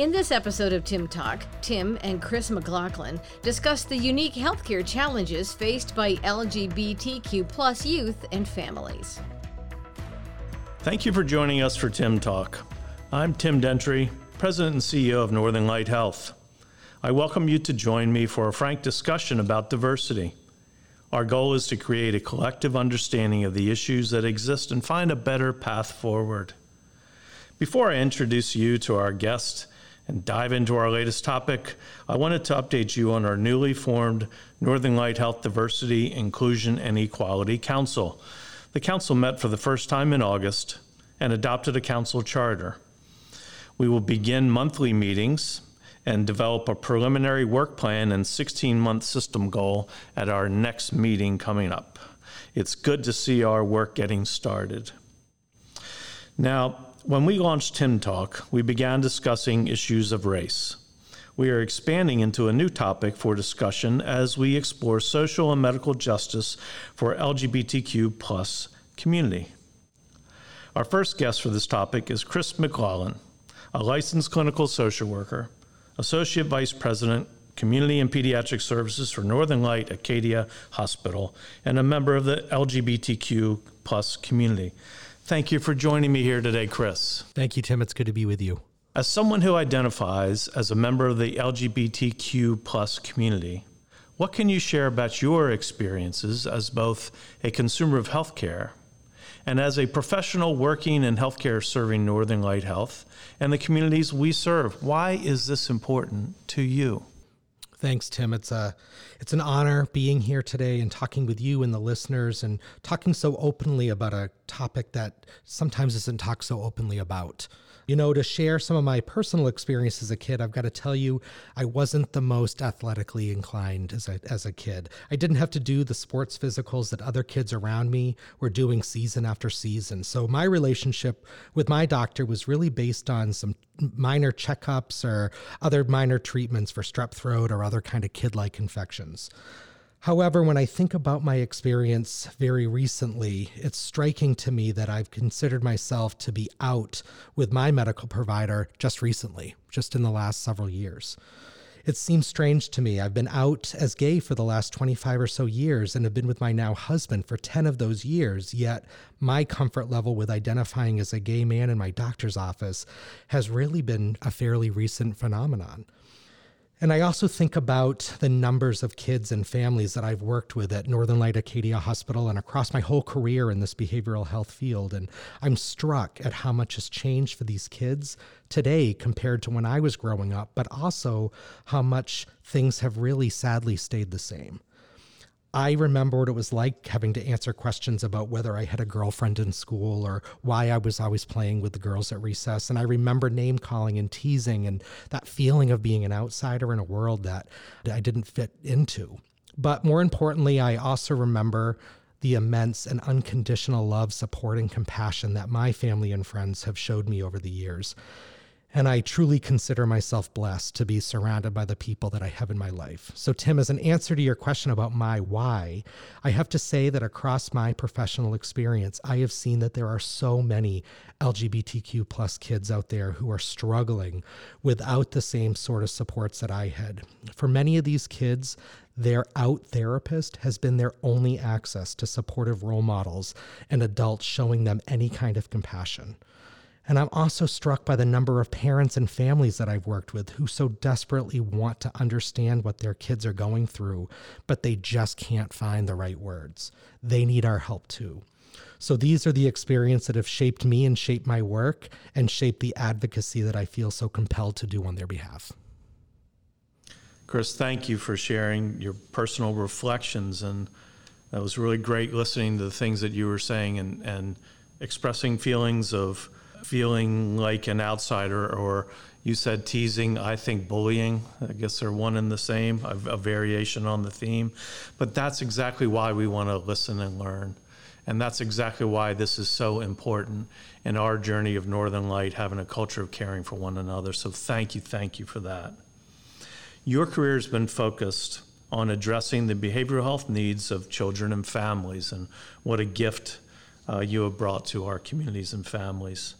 In this episode of Tim Talk, Tim and Chris McLaughlin discuss the unique healthcare challenges faced by LGBTQ plus youth and families. Thank you for joining us for Tim Talk. I'm Tim Dentry, President and CEO of Northern Light Health. I welcome you to join me for a frank discussion about diversity. Our goal is to create a collective understanding of the issues that exist and find a better path forward. Before I introduce you to our guest and dive into our latest topic, I wanted to update you on our newly formed Northern Light Health Diversity, Inclusion, and Equality Council. The council met for the first time in August and adopted a council charter. We will begin monthly meetings and develop a preliminary work plan and 16 month system goal at our next meeting coming up. It's good to see our work getting started. Now, when we launched Tim Talk, we began discussing issues of race. We are expanding into a new topic for discussion as we explore social and medical justice for LGBTQ plus community. Our first guest for this topic is Chris McLaughlin, a licensed clinical social worker, Associate Vice President, Community and Pediatric Services for Northern Light Acadia Hospital, and a member of the LGBTQ plus community. Thank you for joining me here today, Chris. Thank you, Tim. It's good to be with you. As someone who identifies as a member of the LGBTQ plus community, what can you share about your experiences as both a consumer of healthcare and as a professional working in healthcare serving Northern Light Health and the communities we serve? Why is this important to you? Thanks, Tim. It's a it's an honor being here today and talking with you and the listeners and talking so openly about a topic that sometimes isn't talked so openly about. You know, to share some of my personal experience as a kid, I've got to tell you, I wasn't the most athletically inclined as a, as a kid. I didn't have to do the sports physicals that other kids around me were doing season after season. So my relationship with my doctor was really based on some minor checkups or other minor treatments for strep throat or other kind of kid-like infections. However, when I think about my experience very recently, it's striking to me that I've considered myself to be out with my medical provider just recently, just in the last several years. It seems strange to me. I've been out as gay for the last 25 or so years and have been with my now husband for 10 of those years, yet my comfort level with identifying as a gay man in my doctor's office has really been a fairly recent phenomenon. And I also think about the numbers of kids and families that I've worked with at Northern Light Acadia Hospital and across my whole career in this behavioral health field. And I'm struck at how much has changed for these kids today compared to when I was growing up, but also how much things have really sadly stayed the same. I remember what it was like having to answer questions about whether I had a girlfriend in school or why I was always playing with the girls at recess. And I remember name calling and teasing and that feeling of being an outsider in a world that I didn't fit into. But more importantly, I also remember the immense and unconditional love, support, and compassion that my family and friends have showed me over the years. And I truly consider myself blessed to be surrounded by the people that I have in my life. So, Tim, as an answer to your question about my why, I have to say that across my professional experience, I have seen that there are so many LGBTQ plus kids out there who are struggling without the same sort of supports that I had. For many of these kids, their out therapist has been their only access to supportive role models and adults showing them any kind of compassion. And I'm also struck by the number of parents and families that I've worked with who so desperately want to understand what their kids are going through, but they just can't find the right words. They need our help too. So these are the experiences that have shaped me and shaped my work and shaped the advocacy that I feel so compelled to do on their behalf. Chris, thank you for sharing your personal reflections. And that was really great listening to the things that you were saying and, and expressing feelings of feeling like an outsider, or you said teasing, I think bullying. I guess they're one and the same, a, a variation on the theme. But that's exactly why we want to listen and learn. And that's exactly why this is so important in our journey of Northern Light, having a culture of caring for one another. So thank you, thank you for that. Your career has been focused on addressing the behavioral health needs of children and families, and what a gift uh, you have brought to our communities and families.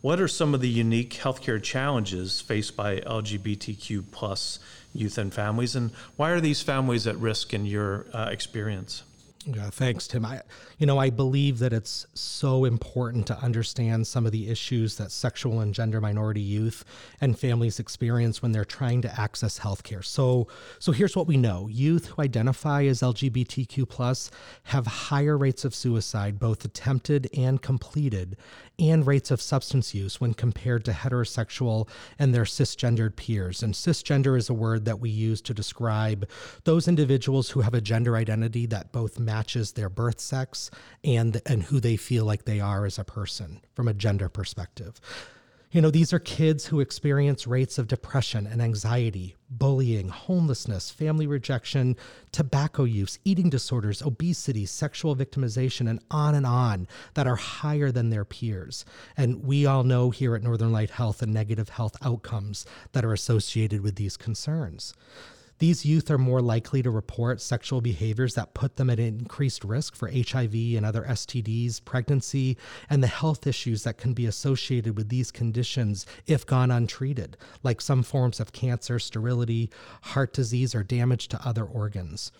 What are some of the unique healthcare challenges faced by LGBTQ plus youth and families, and why are these families at risk in your uh, experience? Yeah, thanks, Tim. I, you know, I believe that it's so important to understand some of the issues that sexual and gender minority youth and families experience when they're trying to access healthcare. So, so here's what we know: youth who identify as LGBTQ plus have higher rates of suicide, both attempted and completed, and rates of substance use when compared to heterosexual and their cisgendered peers. And cisgender is a word that we use to describe those individuals who have a gender identity that both matches their birth sex and and who they feel like they are as a person from a gender perspective. You know, these are kids who experience rates of depression and anxiety, bullying, homelessness, family rejection, tobacco use, eating disorders, obesity, sexual victimization, and on and on that are higher than their peers. And we all know here at Northern Light Health the negative health outcomes that are associated with these concerns. These youth are more likely to report sexual behaviors that put them at increased risk for HIV and other STDs, pregnancy, and the health issues that can be associated with these conditions if gone untreated, like some forms of cancer, sterility, heart disease, or damage to other organs.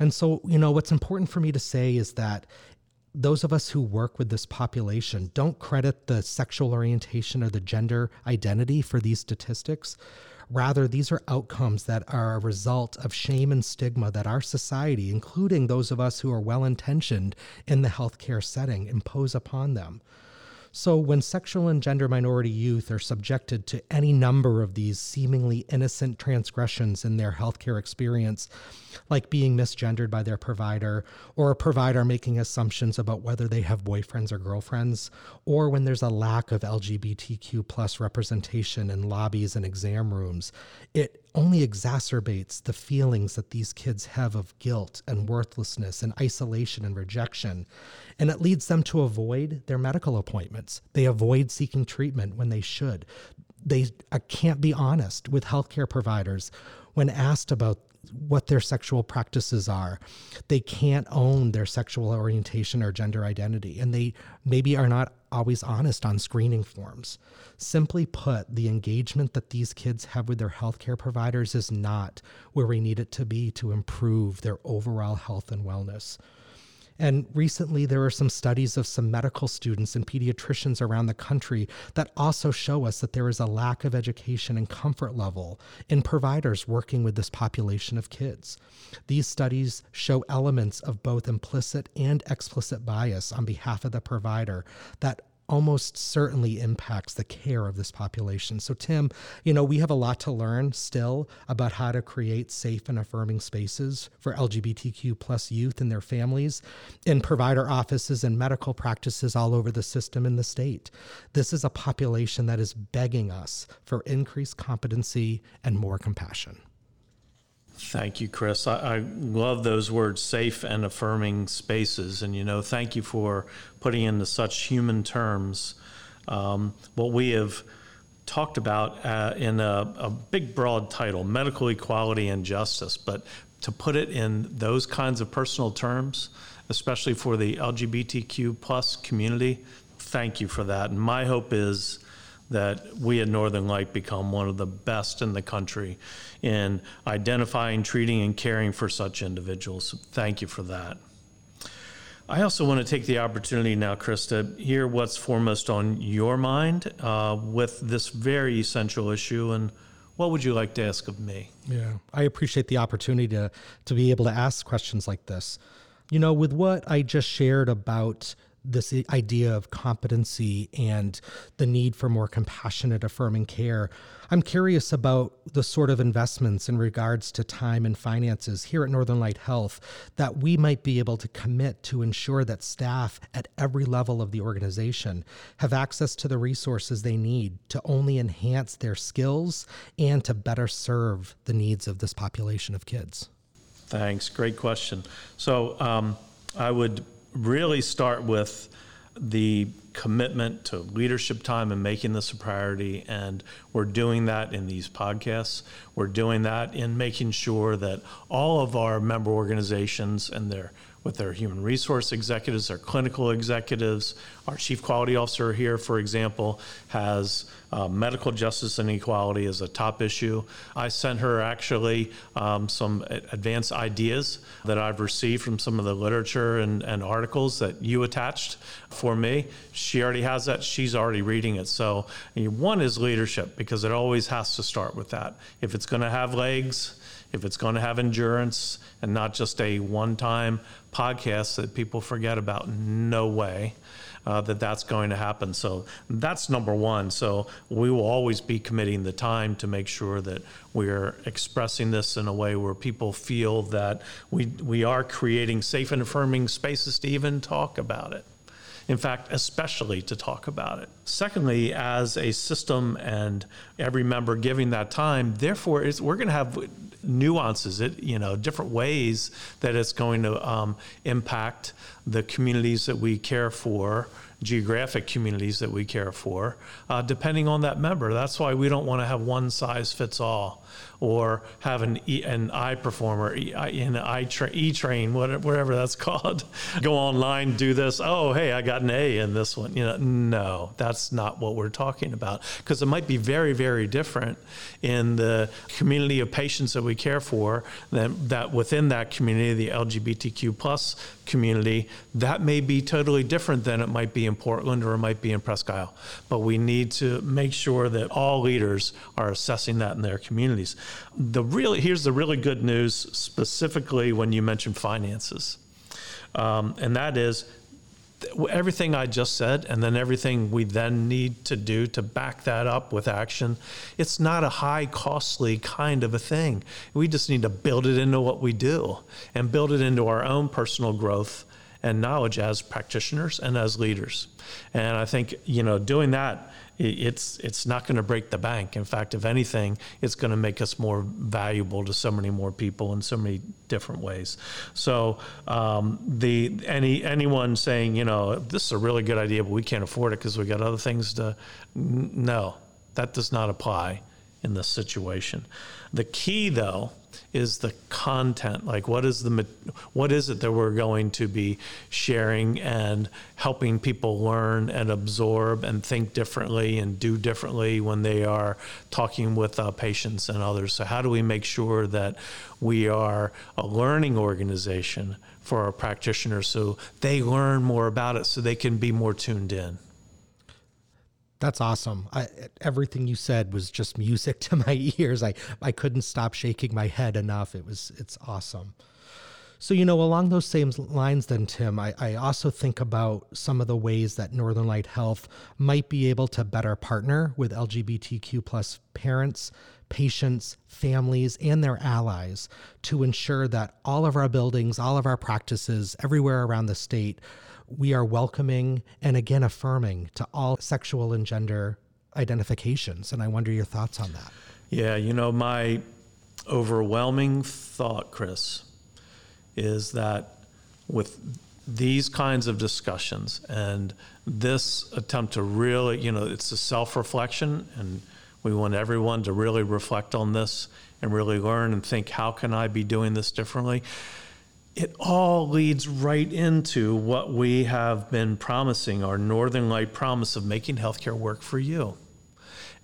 And so, you know, what's important for me to say is that those of us who work with this population don't credit the sexual orientation or the gender identity for these statistics. Rather, these are outcomes that are a result of shame and stigma that our society, including those of us who are well intentioned in the healthcare setting, impose upon them. So, when sexual and gender minority youth are subjected to any number of these seemingly innocent transgressions in their healthcare experience, like being misgendered by their provider, or a provider making assumptions about whether they have boyfriends or girlfriends, or when there's a lack of LGBTQ plus representation in lobbies and exam rooms, it only exacerbates the feelings that these kids have of guilt and worthlessness and isolation and rejection. And it leads them to avoid their medical appointments. They avoid seeking treatment when they should. They uh, can't be honest with healthcare providers when asked about what their sexual practices are. They can't own their sexual orientation or gender identity, and they maybe are not always honest on screening forms. Simply put, the engagement that these kids have with their healthcare providers is not where we need it to be to improve their overall health and wellness. And recently, there are some studies of some medical students and pediatricians around the country that also show us that there is a lack of education and comfort level in providers working with this population of kids. These studies show elements of both implicit and explicit bias on behalf of the provider that almost certainly impacts the care of this population. So, Tim, you know, we have a lot to learn still about how to create safe and affirming spaces for LGBTQ plus youth and their families in provider offices and medical practices all over the system in the state. This is a population that is begging us for increased competency and more compassion. Thank you, Chris. I, I, love those words, safe and affirming spaces. And, you know, thank you for putting into such human terms um, what we have talked about uh, in a, a, big, broad title medical equality and justice. But to put it in those kinds of personal terms, especially for the LGBTQ plus community, thank you for that. And my hope is that we at Northern Light become one of the best in the country in identifying, treating, and caring for such individuals. Thank you for that. I also want to take the opportunity now, Chris, to hear what's foremost on your mind uh, with this very essential issue and what would you like to ask of me? Yeah, I appreciate the opportunity to, to be able to ask questions like this. You know, with what I just shared about this idea of competency and the need for more compassionate, affirming care. I'm curious about the sort of investments in regards to time and finances here at Northern Light Health that we might be able to commit to ensure that staff at every level of the organization have access to the resources they need to only enhance their skills and to better serve the needs of this population of kids. Thanks. Great question. So, um, I would really start with the commitment to leadership time and making this a priority. And we're doing that in these podcasts. We're doing that in making sure that all of our member organizations and their with their human resource executives, their clinical executives. Our chief quality officer here, for example, has uh, medical justice and equality as a top issue. I sent her actually um, some advanced ideas that I've received from some of the literature and, and articles that you attached for me. She already has that. She's already reading it. So, one is leadership because it always has to start with that. If it's going to have legs, if it's going to have endurance and not just a one time podcast that people forget about, no way. Uh, that that's going to happen. So that's number one. So we will always be committing the time to make sure that we're expressing this in a way where people feel that we we are creating safe and affirming spaces to even talk about it in fact, especially to talk about it. Secondly, as a system and every member giving that time, therefore, we're going to have nuances, it you know, different ways that it's going to um, impact the communities that we care for geographic communities that we care for, uh, depending on that member. That's why we don't want to have one size fits all or have an, e, an eye performer, e, an eye tra- e-train, whatever that's called, go online, do this. Oh, hey, I got an A in this one. You know, no, that's not what we're talking about because it might be very, very different in the community of patients that we care for. That, that within that community, the LGBTQ plus community, that may be totally different than it might be in Portland or it might be in Presque Isle. But we need to make sure that all leaders are assessing that in their communities. The really here's the really good news, specifically when you mention finances, um, and that is everything I just said, and then everything we then need to do to back that up with action. It's not a high, costly kind of a thing. We just need to build it into what we do and build it into our own personal growth and knowledge as practitioners and as leaders. And I think you know doing that it's it's not going to break the bank. In fact, if anything, it's going to make us more valuable to so many more people in so many different ways. So um, the any anyone saying you know this is a really good idea, but we can't afford it because we got other things to no, that does not apply in this situation. The key though is the content like what is the what is it that we're going to be sharing and helping people learn and absorb and think differently and do differently when they are talking with uh, patients and others? So how do we make sure that we are a learning organization for our practitioners so they learn more about it so they can be more tuned in that's awesome. I, everything you said was just music to my ears. I, I couldn't stop shaking my head enough. It was it's awesome. So, you know, along those same lines, then, Tim, I, I also think about some of the ways that Northern Light Health might be able to better partner with LGBTQ plus parents, patients, families, and their allies to ensure that all of our buildings, all of our practices everywhere around the state we are welcoming and again affirming to all sexual and gender identifications. And I wonder your thoughts on that. Yeah, you know, my overwhelming thought, Chris, is that with these kinds of discussions and this attempt to really, you know, it's a self reflection, and we want everyone to really reflect on this and really learn and think, how can I be doing this differently? It all leads right into what we have been promising our Northern Light promise of making healthcare work for you.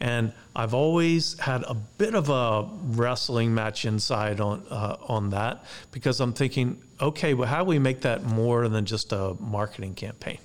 And I've always had a bit of a wrestling match inside on uh, on that because I'm thinking, okay, well, how do we make that more than just a marketing campaign?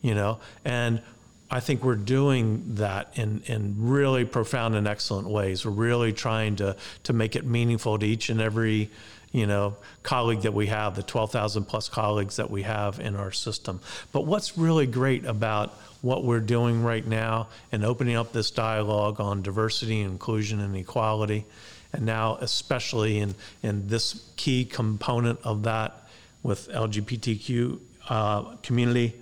You know, and I think we're doing that in, in really profound and excellent ways. We're really trying to to make it meaningful to each and every you know, colleague that we have, the 12,000 plus colleagues that we have in our system. But what's really great about what we're doing right now and opening up this dialogue on diversity, inclusion, and equality, and now especially in, in this key component of that with LGBTQ uh, community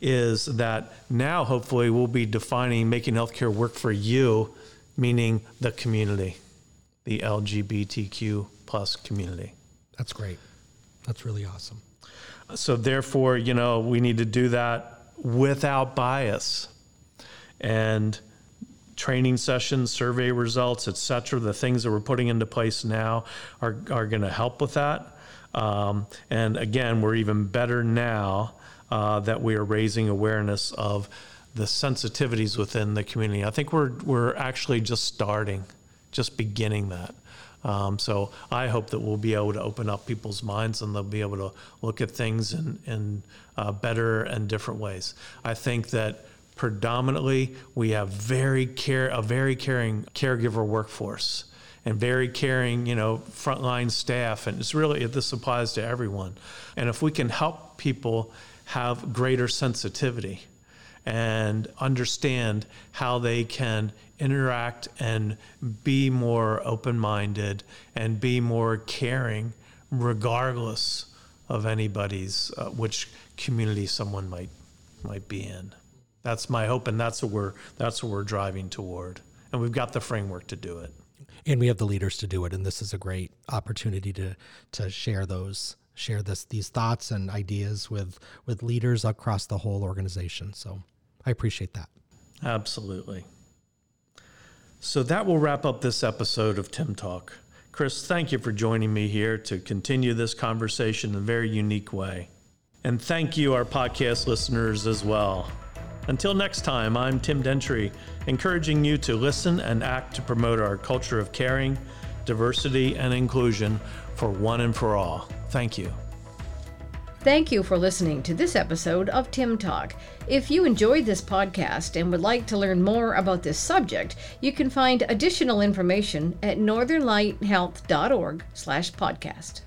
is that now hopefully we'll be defining making healthcare work for you, meaning the community, the LGBTQ plus community. That's great. That's really awesome. So therefore, you know, we need to do that without bias. And training sessions, survey results, et cetera, the things that we're putting into place now are, are going to help with that. Um, and again, we're even better now uh, that we are raising awareness of the sensitivities within the community. I think we're we're actually just starting, just beginning that. Um, so I hope that we'll be able to open up people's minds and they'll be able to look at things in, in uh, better and different ways. I think that predominantly we have very care a very caring caregiver workforce and very caring, you know, frontline staff, and it's really this applies to everyone. And if we can help people have greater sensitivity and understand how they can interact and be more open minded and be more caring, regardless of anybody's uh, which community someone might might be in. That's my hope, and that's what we're that's what we're driving toward, and we've got the framework to do it. And we have the leaders to do it, and this is a great opportunity to to share those share this these thoughts and ideas with with leaders across the whole organization. So I appreciate that. Absolutely. So that will wrap up this episode of Tim Talk. Chris, thank you for joining me here to continue this conversation in a very unique way. And thank you, our podcast listeners, as well. Until next time, I'm Tim Dentry, encouraging you to listen and act to promote our culture of caring, diversity, and inclusion for one and for all. Thank you. Thank you for listening to this episode of Tim Talk. If you enjoyed this podcast and would like to learn more about this subject, you can find additional information at northernlighthealth.org/podcast.